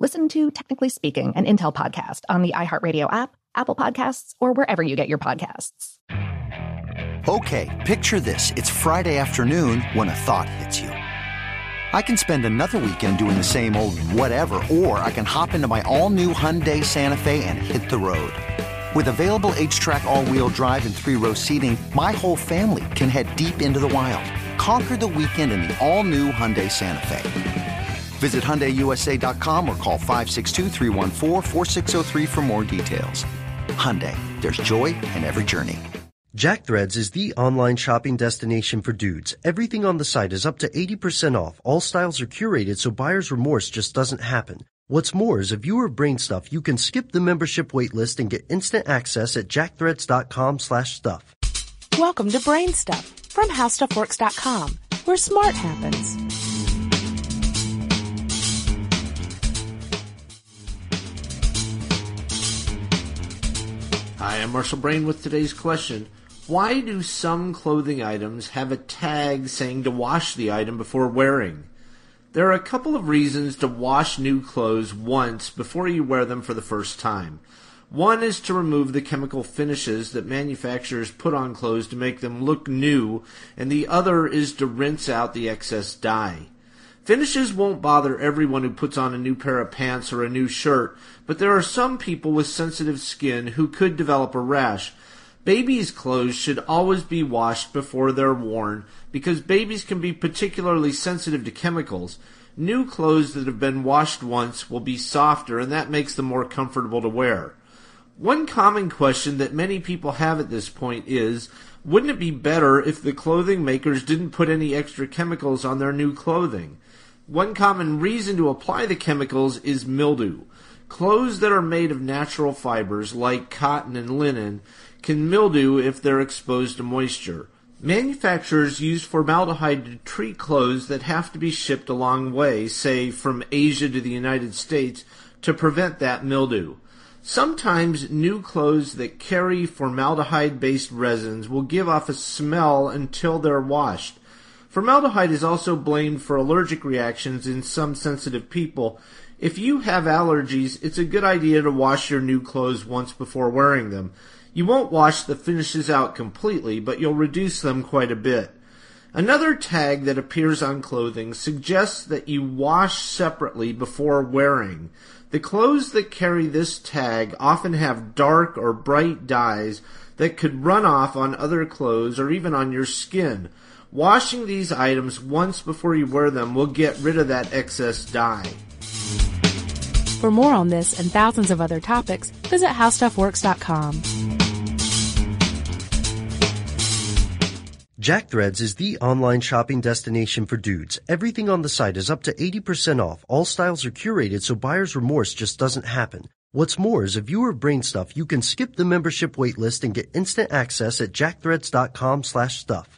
Listen to Technically Speaking, an Intel podcast on the iHeartRadio app, Apple Podcasts, or wherever you get your podcasts. Okay, picture this. It's Friday afternoon when a thought hits you. I can spend another weekend doing the same old whatever, or I can hop into my all new Hyundai Santa Fe and hit the road. With available HTRAC, all wheel drive, and three row seating, my whole family can head deep into the wild. Conquer the weekend in the all new Hyundai Santa Fe. Visit HyundaiUSA.com or call 562 for more details. Hyundai, there's joy in every journey. Jack Threads is the online shopping destination for dudes. Everything on the site is up to 80% off. All styles are curated so buyer's remorse just doesn't happen. What's more is if you are brain stuff, you can skip the membership waitlist and get instant access at jackthreads.com slash stuff. Welcome to Brain Stuff from HowStuffWorks.com, where smart happens. Hi, I'm Marshall Brain with today's question. Why do some clothing items have a tag saying to wash the item before wearing? There are a couple of reasons to wash new clothes once before you wear them for the first time. One is to remove the chemical finishes that manufacturers put on clothes to make them look new, and the other is to rinse out the excess dye. Finishes won't bother everyone who puts on a new pair of pants or a new shirt, but there are some people with sensitive skin who could develop a rash. Babies' clothes should always be washed before they're worn because babies can be particularly sensitive to chemicals. New clothes that have been washed once will be softer and that makes them more comfortable to wear. One common question that many people have at this point is, wouldn't it be better if the clothing makers didn't put any extra chemicals on their new clothing? One common reason to apply the chemicals is mildew. Clothes that are made of natural fibers like cotton and linen can mildew if they're exposed to moisture. Manufacturers use formaldehyde to treat clothes that have to be shipped a long way, say from Asia to the United States, to prevent that mildew. Sometimes new clothes that carry formaldehyde based resins will give off a smell until they're washed. Formaldehyde is also blamed for allergic reactions in some sensitive people. If you have allergies, it's a good idea to wash your new clothes once before wearing them. You won't wash the finishes out completely, but you'll reduce them quite a bit. Another tag that appears on clothing suggests that you wash separately before wearing. The clothes that carry this tag often have dark or bright dyes that could run off on other clothes or even on your skin. Washing these items once before you wear them will get rid of that excess dye. For more on this and thousands of other topics, visit howstuffworks.com. Jack Threads is the online shopping destination for dudes. Everything on the site is up to 80% off. All styles are curated so buyer's remorse just doesn't happen. What's more is if you are brain stuff, you can skip the membership waitlist and get instant access at jackthreads.com slash stuff.